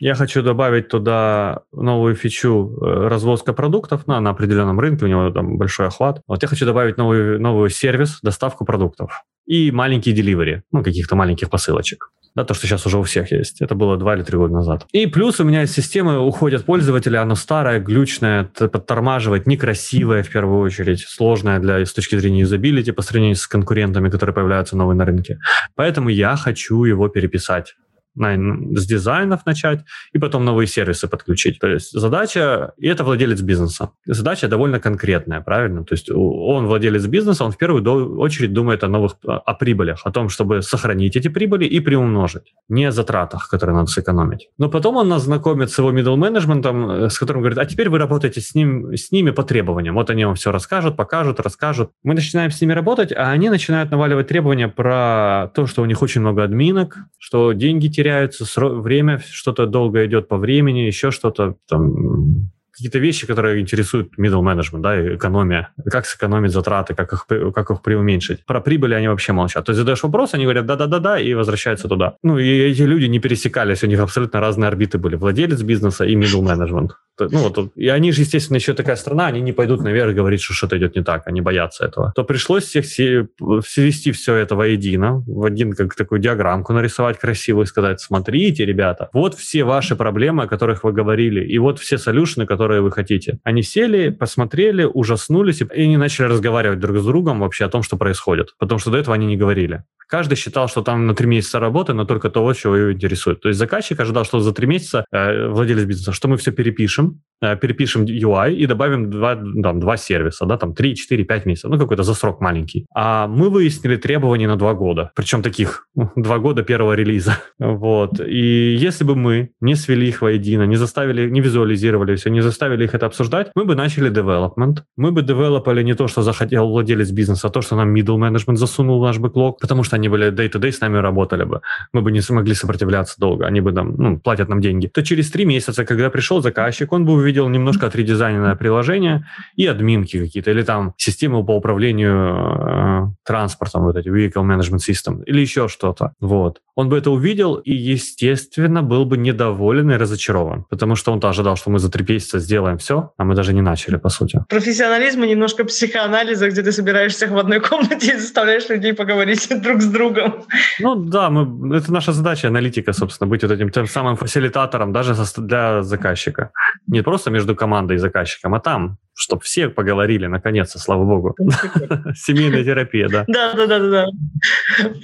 я хочу добавить туда новую фичу э, развозка продуктов на, на определенном рынке, у него там большой охват. Вот я хочу добавить новый, новый сервис, доставку продуктов и маленькие деливери, ну, каких-то маленьких посылочек. Да, то, что сейчас уже у всех есть. Это было два или три года назад. И плюс у меня из системы уходят пользователи, оно старое, глючное, подтормаживает, некрасивое в первую очередь, сложное для, с точки зрения юзабилити по сравнению с конкурентами, которые появляются новые на рынке. Поэтому я хочу его переписать с дизайнов начать и потом новые сервисы подключить. То есть задача, и это владелец бизнеса. Задача довольно конкретная, правильно? То есть он владелец бизнеса, он в первую очередь думает о новых, о прибылях, о том, чтобы сохранить эти прибыли и приумножить, не о затратах, которые надо сэкономить. Но потом он нас знакомит с его middle менеджментом, э, с которым говорит, а теперь вы работаете с, ним, с ними по требованиям. Вот они вам все расскажут, покажут, расскажут. Мы начинаем с ними работать, а они начинают наваливать требования про то, что у них очень много админок, что деньги теряются, время что-то долго идет по времени, еще что-то там какие-то вещи, которые интересуют middle management, да, экономия, как сэкономить затраты, как их, как их преуменьшить. Про прибыли они вообще молчат. То есть задаешь вопрос, они говорят да-да-да-да и возвращаются туда. Ну и эти люди не пересекались, у них абсолютно разные орбиты были. Владелец бизнеса и middle management. Ну, вот, и они же, естественно, еще такая страна, они не пойдут наверх говорить, что что-то идет не так, они боятся этого. То пришлось всех свести все это воедино, в один как такую диаграммку нарисовать красивую и сказать, смотрите, ребята, вот все ваши проблемы, о которых вы говорили, и вот все солюшны, которые вы хотите. Они сели, посмотрели, ужаснулись, и они начали разговаривать друг с другом вообще о том, что происходит, потому что до этого они не говорили. Каждый считал, что там на три месяца работы, но только того, чего его интересует. То есть заказчик ожидал, что за три месяца э, владелец бизнеса, что мы все перепишем, э, перепишем UI и добавим два, там, два сервиса, да, там 3, 4, 5 месяцев, ну какой-то за срок маленький. А мы выяснили требования на два года, причем таких два года первого релиза. Вот. И если бы мы не свели их воедино, не заставили, не визуализировали все, не заставили их это обсуждать, мы бы начали development, мы бы девелопали не то, что захотел владелец бизнеса, а то, что нам middle management засунул в наш бэклог, потому что они были day-to-day с нами работали бы, мы бы не смогли сопротивляться долго, они бы там, ну, платят нам деньги, то через три месяца, когда пришел заказчик, он бы увидел немножко отредизайненное приложение и админки какие-то, или там системы по управлению э, транспортом, вот эти vehicle management system, или еще что-то, вот. Он бы это увидел и, естественно, был бы недоволен и разочарован, потому что он-то ожидал, что мы за три месяца сделаем все, а мы даже не начали, по сути. Профессионализм и немножко психоанализа, где ты собираешь всех в одной комнате и заставляешь людей поговорить друг с другом. Ну да, мы, это наша задача, аналитика, собственно, быть вот этим тем самым фасилитатором даже для заказчика. Не просто между командой и заказчиком, а там, чтобы все поговорили, наконец-то, слава богу. Семейная терапия, да. Да, да, да, да.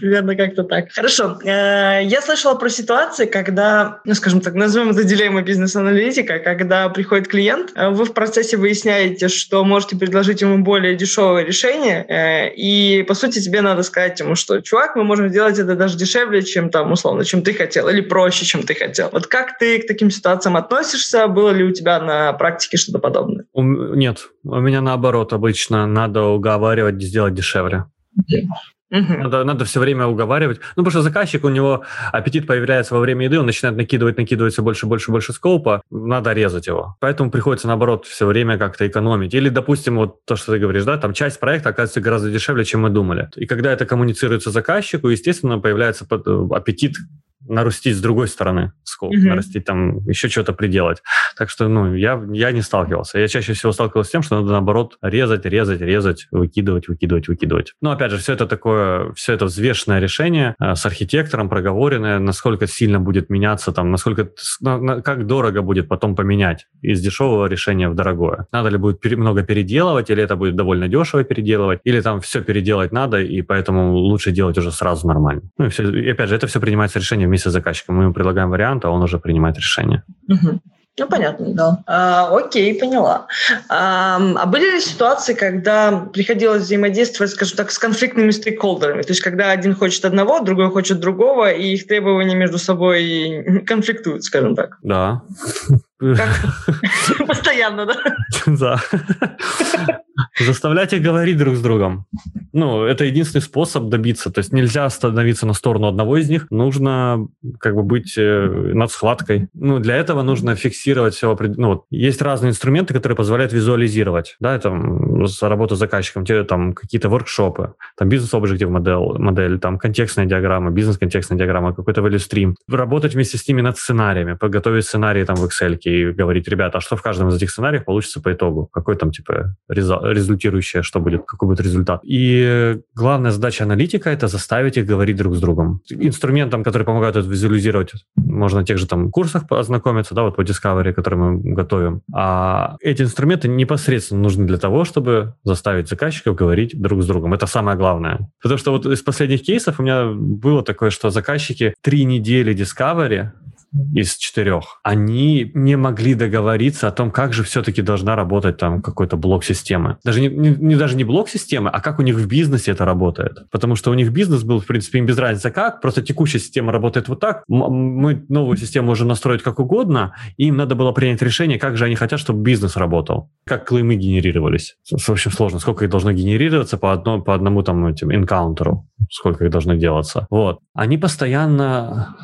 Примерно как-то так. Хорошо. Э, я слышала про ситуации, когда, ну, скажем так, назовем это дилемма бизнес-аналитика, когда приходит клиент, э, вы в процессе выясняете, что можете предложить ему более дешевое решение, э, и, по сути, тебе надо сказать ему, что, чувак, мы можем сделать это даже дешевле, чем там, условно, чем ты хотел, или проще, чем ты хотел. Вот как ты к таким ситуациям относишься? Было ли у тебя на практике что-то подобное? Нет, у меня наоборот обычно надо уговаривать сделать дешевле. Угу. Надо, надо все время уговаривать. Ну, потому что заказчик, у него аппетит появляется во время еды, он начинает накидывать, накидывать все больше, больше, больше скопа, надо резать его. Поэтому приходится, наоборот, все время как-то экономить. Или, допустим, вот то, что ты говоришь, да, там часть проекта оказывается гораздо дешевле, чем мы думали. И когда это коммуницируется заказчику, естественно, появляется э, аппетит нарастить с другой стороны скоп, mm-hmm. нарастить там, еще что-то приделать. Так что, ну, я, я не сталкивался. Я чаще всего сталкивался с тем, что надо, наоборот, резать, резать, резать, выкидывать, выкидывать, выкидывать. Но, опять же, все это такое, все это взвешенное решение э, с архитектором, проговоренное, насколько сильно будет меняться, там, насколько, на, на, как дорого будет потом поменять из дешевого решения в дорогое. Надо ли будет пере, много переделывать, или это будет довольно дешево переделывать, или там все переделать надо, и поэтому лучше делать уже сразу нормально. Ну, и, все, и опять же, это все принимается решение вместе с заказчиком. Мы ему предлагаем вариант, а он уже принимает решение. Угу. Ну, понятно, да. А, окей, поняла. А, а были ли ситуации, когда приходилось взаимодействовать, скажем так, с конфликтными стейкхолдерами? То есть, когда один хочет одного, другой хочет другого, и их требования между собой конфликтуют, скажем так? Да. Постоянно, да? Да. Заставлять их говорить друг с другом. Ну, это единственный способ добиться. То есть нельзя остановиться на сторону одного из них. Нужно как бы быть э, над схваткой. Ну, для этого нужно фиксировать все. Ну, есть разные инструменты, которые позволяют визуализировать. Да, это работа с заказчиком, те, там какие-то воркшопы, там бизнес-объектив модель, модель, там контекстная диаграмма, бизнес-контекстная диаграмма, какой-то value stream. Работать вместе с ними над сценариями, подготовить сценарии там в Excel и говорить, ребята, а что в каждом из этих сценариев получится по итогу? Какой там типа результирующее, что будет, какой будет результат? И главная задача аналитика — это заставить их говорить друг с другом. Инструментом, который помогает это визуализировать, можно на тех же там курсах ознакомиться, да, вот по Discovery, который мы готовим. А эти инструменты непосредственно нужны для того, чтобы заставить заказчиков говорить друг с другом. Это самое главное. Потому что вот из последних кейсов у меня было такое, что заказчики три недели Discovery из четырех, они не могли договориться о том, как же все-таки должна работать там какой-то блок системы. Даже не, не, не даже не блок системы, а как у них в бизнесе это работает. Потому что у них бизнес был, в принципе, им без разницы как, просто текущая система работает вот так. Мы новую систему можем настроить как угодно, и им надо было принять решение, как же они хотят, чтобы бизнес работал. Как клеймы генерировались. В общем, сложно. Сколько их должно генерироваться по, одно, по одному там этим энкаунтеру. Сколько их должно делаться. Вот. Они постоянно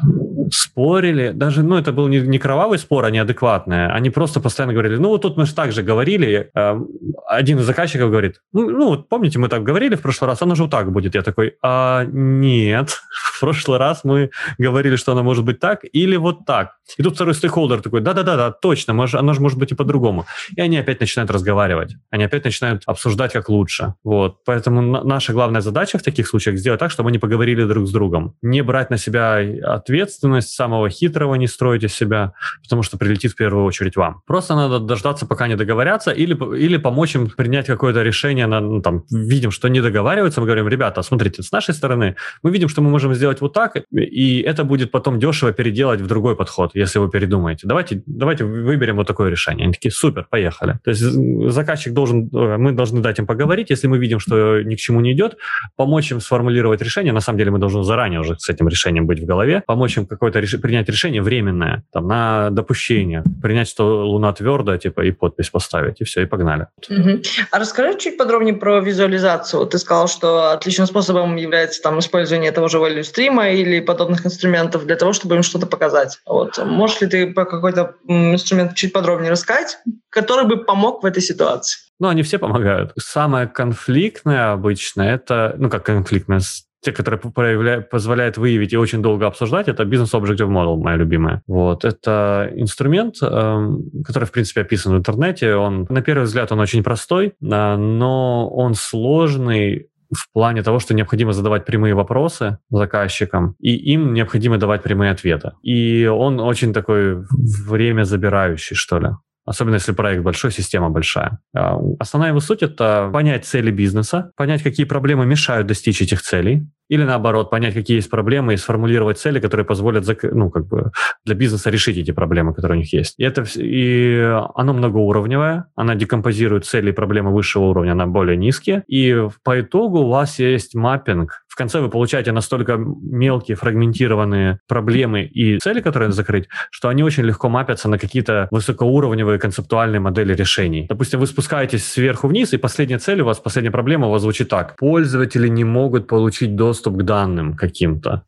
спорили, даже, ну, это был не, не кровавый спор, а неадекватный. Они просто постоянно говорили, ну, вот тут мы же так же говорили. Э, один из заказчиков говорит, ну, ну, вот помните, мы так говорили в прошлый раз, оно же вот так будет. Я такой, а нет, в прошлый раз мы говорили, что оно может быть так или вот так. И тут второй стейкхолдер такой, да-да-да, точно, может, оно же может быть и по-другому. И они опять начинают разговаривать. Они опять начинают обсуждать, как лучше. Вот. Поэтому наша главная задача в таких случаях сделать так, чтобы они поговорили друг с другом. Не брать на себя ответственность, самого хитрого не строить из себя, потому что прилетит в первую очередь вам. Просто надо дождаться, пока не договорятся, или, или помочь им принять какое-то решение. На, ну, там, видим, что не договариваются, мы говорим, ребята, смотрите, с нашей стороны мы видим, что мы можем сделать вот так, и это будет потом дешево переделать в другой подход, если вы передумаете. Давайте, давайте выберем вот такое решение. Они такие, супер, поехали. То есть заказчик должен, э, мы должны дать им поговорить, если мы видим, что ни к чему не идет, помочь им сформулировать решение. На самом деле мы должны заранее уже с этим решением быть в голове, помочь им какое-то реш... принять решение временное, там, на допущение, принять, что Луна твердая, типа, и подпись поставить, и все, и погнали. Угу. А расскажи чуть подробнее про визуализацию. Ты сказал, что отличным способом является там использование того же value стрима или подобных инструментов для того, чтобы им что-то показать. Вот. Можешь ли ты по какой-то инструмент чуть подробнее рассказать, который бы помог в этой ситуации? Ну, они все помогают. Самое конфликтное обычно это, ну, как конфликтное, те, которые позволяют выявить и очень долго обсуждать, это Business Objective Model, моя любимая. Вот. Это инструмент, эм, который, в принципе, описан в интернете. Он, на первый взгляд, он очень простой, но он сложный в плане того, что необходимо задавать прямые вопросы заказчикам, и им необходимо давать прямые ответы. И он очень такой время забирающий, что ли. Особенно если проект большой, система большая. А, основная его суть — это понять цели бизнеса, понять, какие проблемы мешают достичь этих целей, или наоборот, понять, какие есть проблемы и сформулировать цели, которые позволят ну, как бы для бизнеса решить эти проблемы, которые у них есть. И, это, и оно многоуровневое, она декомпозирует цели и проблемы высшего уровня на более низкие, и по итогу у вас есть маппинг. В конце вы получаете настолько мелкие, фрагментированные проблемы и цели, которые надо закрыть, что они очень легко мапятся на какие-то высокоуровневые концептуальные модели решений. Допустим, вы спускаетесь сверху вниз, и последняя цель у вас, последняя проблема у вас звучит так. Пользователи не могут получить доступ к данным каким-то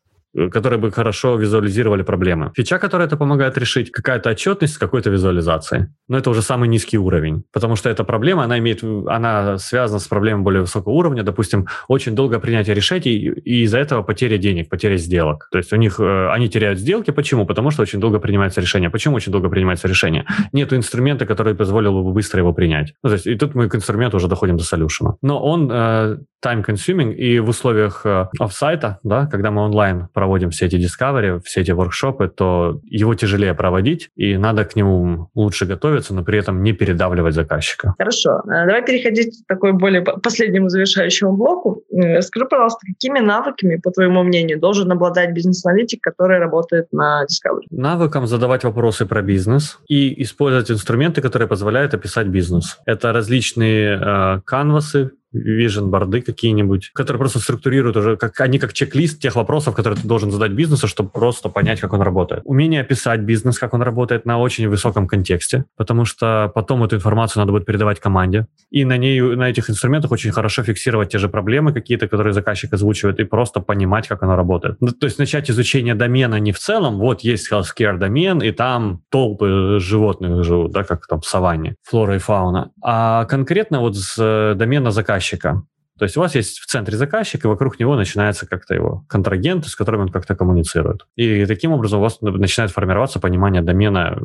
которые бы хорошо визуализировали проблемы. Фича, которая это помогает решить, какая-то отчетность с какой-то визуализацией. Но это уже самый низкий уровень, потому что эта проблема, она имеет, она связана с проблемой более высокого уровня, допустим, очень долгое принятие решений, и из-за этого потеря денег, потеря сделок. То есть у них, э, они теряют сделки, почему? Потому что очень долго принимается решение. Почему очень долго принимается решение? Нет инструмента, который позволил бы быстро его принять. Ну, то есть, и тут мы к инструменту уже доходим до солюшена. Но он э, time-consuming, и в условиях э, офсайта, да, когда мы онлайн проводим все эти discovery, все эти воркшопы, то его тяжелее проводить, и надо к нему лучше готовиться, но при этом не передавливать заказчика. Хорошо. Э, давай переходить к такой более последнему завершающему блоку. Скажи, пожалуйста, какими навыками, по твоему мнению, должен обладать бизнес-аналитик, который работает на Discovery? Навыком задавать вопросы про бизнес и использовать инструменты, которые позволяют описать бизнес. Это различные э, канвасы, vision борды какие-нибудь, которые просто структурируют уже, как они как чек-лист тех вопросов, которые ты должен задать бизнесу, чтобы просто понять, как он работает. Умение описать бизнес, как он работает на очень высоком контексте, потому что потом эту информацию надо будет передавать команде. И на ней, на этих инструментах очень хорошо фиксировать те же проблемы какие-то, которые заказчик озвучивает, и просто понимать, как оно работает. Ну, то есть начать изучение домена не в целом, вот есть healthcare домен, и там толпы животных живут, да, как там в саванне, флора и фауна, а конкретно вот с э, домена заказчика заказчика. То есть у вас есть в центре заказчик, и вокруг него начинается как-то его контрагенты, с которыми он как-то коммуницирует. И таким образом у вас начинает формироваться понимание домена.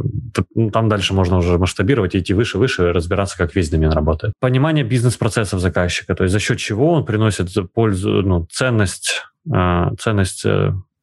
Ну, там дальше можно уже масштабировать, идти выше, выше, разбираться, как весь домен работает. Понимание бизнес-процессов заказчика, то есть за счет чего он приносит пользу, ну, ценность, э, ценность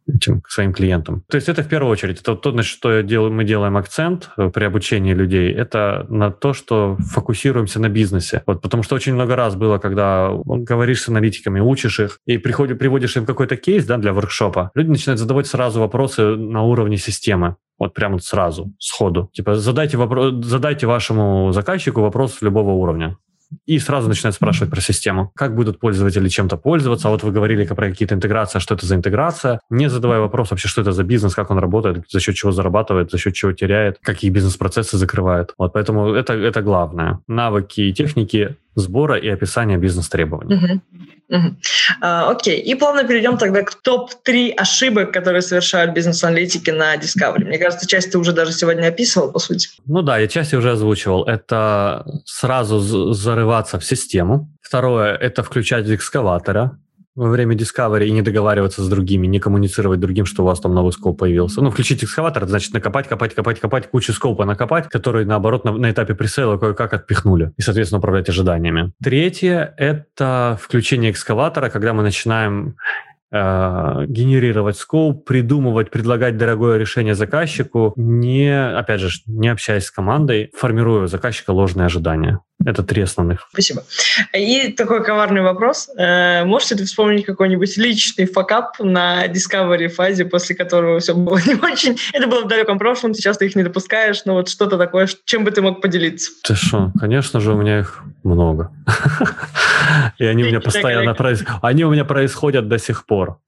этим своим клиентам. То есть это в первую очередь, это то, на что делаю, мы делаем акцент э, при обучении людей, это на то, что фокусируемся на бизнесе. Вот, потому что очень много раз было, когда говоришь с аналитиками, учишь их, и приходишь, приводишь им какой-то кейс да, для воркшопа, люди начинают задавать сразу вопросы на уровне системы. Вот прямо сразу, сходу. Типа задайте, вопрос, задайте вашему заказчику вопрос любого уровня и сразу начинают спрашивать про систему. Как будут пользователи чем-то пользоваться? А вот вы говорили про какие-то интеграции, а что это за интеграция? Не задавая вопрос вообще, что это за бизнес, как он работает, за счет чего зарабатывает, за счет чего теряет, какие бизнес-процессы закрывает. Вот поэтому это, это главное. Навыки и техники сбора и описания бизнес-требований. Угу. Угу. А, окей, и плавно перейдем тогда к топ-3 ошибок, которые совершают бизнес-аналитики на Discovery. Мне кажется, часть ты уже даже сегодня описывал, по сути. Ну да, я часть уже озвучивал. Это сразу зарываться в систему. Второе – это включать экскаватора во время Discovery и не договариваться с другими, не коммуницировать другим, что у вас там новый скоп появился. Ну, включить экскаватор, значит, накопать, копать, копать, копать, кучу скопа накопать, которые, наоборот, на, на этапе пресейла кое-как отпихнули. И, соответственно, управлять ожиданиями. Третье – это включение экскаватора, когда мы начинаем э, генерировать скоп, придумывать, предлагать дорогое решение заказчику, не, опять же, не общаясь с командой, формируя у заказчика ложные ожидания. Это три основных. Спасибо. И такой коварный вопрос. Э, можете ты вспомнить какой-нибудь личный факап на Discovery фазе, после которого все было не очень? Это было в далеком прошлом, сейчас ты их не допускаешь, но вот что-то такое, чем бы ты мог поделиться? Ты что? Конечно же, у меня их много. И они у меня постоянно происходят. Они у меня происходят до сих пор.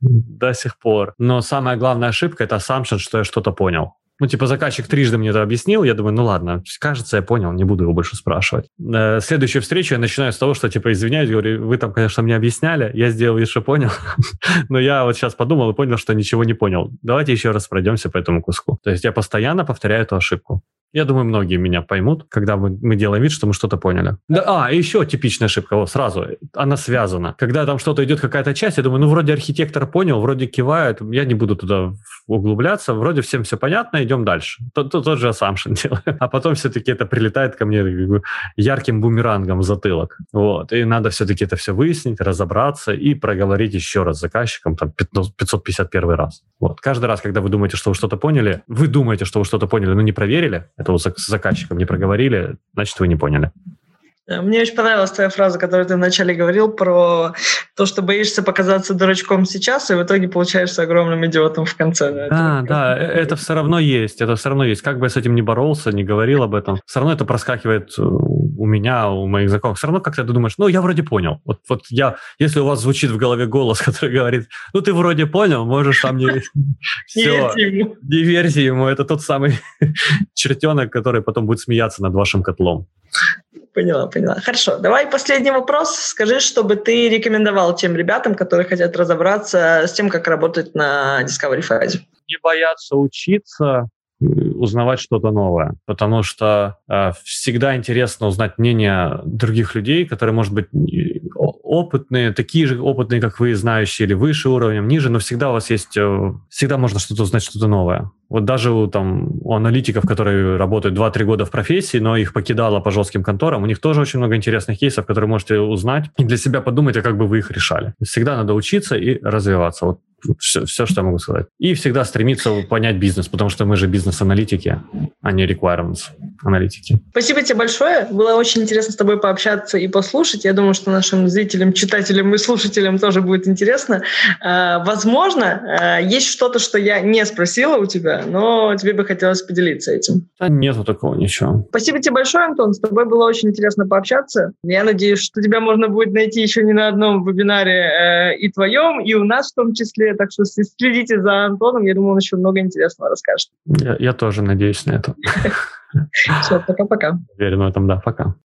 До сих пор. Но самая главная ошибка – это assumption, что я что-то понял. Ну, типа, заказчик трижды мне это объяснил, я думаю, ну ладно, кажется, я понял, не буду его больше спрашивать. Э, следующую встречу я начинаю с того, что, типа, извиняюсь, говорю, вы там, конечно, мне объясняли, я сделал что понял, но я вот сейчас подумал и понял, что ничего не понял. Давайте еще раз пройдемся по этому куску. То есть я постоянно повторяю эту ошибку. Я думаю, многие меня поймут, когда мы, мы делаем вид, что мы что-то поняли. Да, а, еще типичная ошибка, вот сразу, она связана. Когда там что-то идет, какая-то часть, я думаю, ну, вроде архитектор понял, вроде кивает, я не буду туда углубляться, вроде всем все понятно, идем дальше. Тот, тот, тот же assumption делаю. А потом все-таки это прилетает ко мне ярким бумерангом в затылок. Вот. И надо все-таки это все выяснить, разобраться и проговорить еще раз с заказчиком там 551 раз. Вот. Каждый раз, когда вы думаете, что вы что-то поняли, вы думаете, что вы что-то поняли, но не проверили, этого с заказчиком не проговорили, значит, вы не поняли. Э, мне очень понравилась твоя фраза, которую ты вначале говорил про то, что боишься показаться дурачком сейчас, и в итоге получаешься огромным идиотом в конце. Да, да, да э, это все равно есть, это все равно есть. Как бы я с этим не боролся, не говорил об этом, все равно это проскакивает э, у меня, у моих знакомых. Все равно как-то ты думаешь, ну, я вроде понял. Вот, вот я, если у вас звучит в голове голос, который говорит, ну, ты вроде понял, можешь там не... Все, не верьте ему. Это тот самый чертенок, который потом будет смеяться над вашим котлом. Поняла, поняла. Хорошо. Давай последний вопрос. Скажи, чтобы ты рекомендовал тем ребятам, которые хотят разобраться с тем, как работать на Discovery фазе. Не бояться учиться, узнавать что-то новое, потому что э, всегда интересно узнать мнение других людей, которые, может быть, опытные, такие же опытные, как вы, знающие, или выше уровнем, ниже, но всегда у вас есть, э, всегда можно что-то узнать, что-то новое. Вот даже у, там, у аналитиков, которые работают 2-3 года в профессии, но их покидало по жестким конторам, у них тоже очень много интересных кейсов, которые можете узнать и для себя подумать, а как бы вы их решали. Всегда надо учиться и развиваться. Вот все, все, что я могу сказать. И всегда стремиться понять бизнес, потому что мы же бизнес-аналитики, а не requirements аналитики. Спасибо тебе большое. Было очень интересно с тобой пообщаться и послушать. Я думаю, что нашим зрителям, читателям и слушателям тоже будет интересно. А, возможно, а, есть что-то, что я не спросила у тебя, но тебе бы хотелось поделиться этим. Да нету такого ничего. Спасибо тебе большое, Антон. С тобой было очень интересно пообщаться. Я надеюсь, что тебя можно будет найти еще не на одном вебинаре э, и твоем, и у нас в том числе так что следите за Антоном, я думаю, он еще много интересного расскажет. Я, я тоже надеюсь на это. Все, пока-пока. Уверен в этом, да, пока.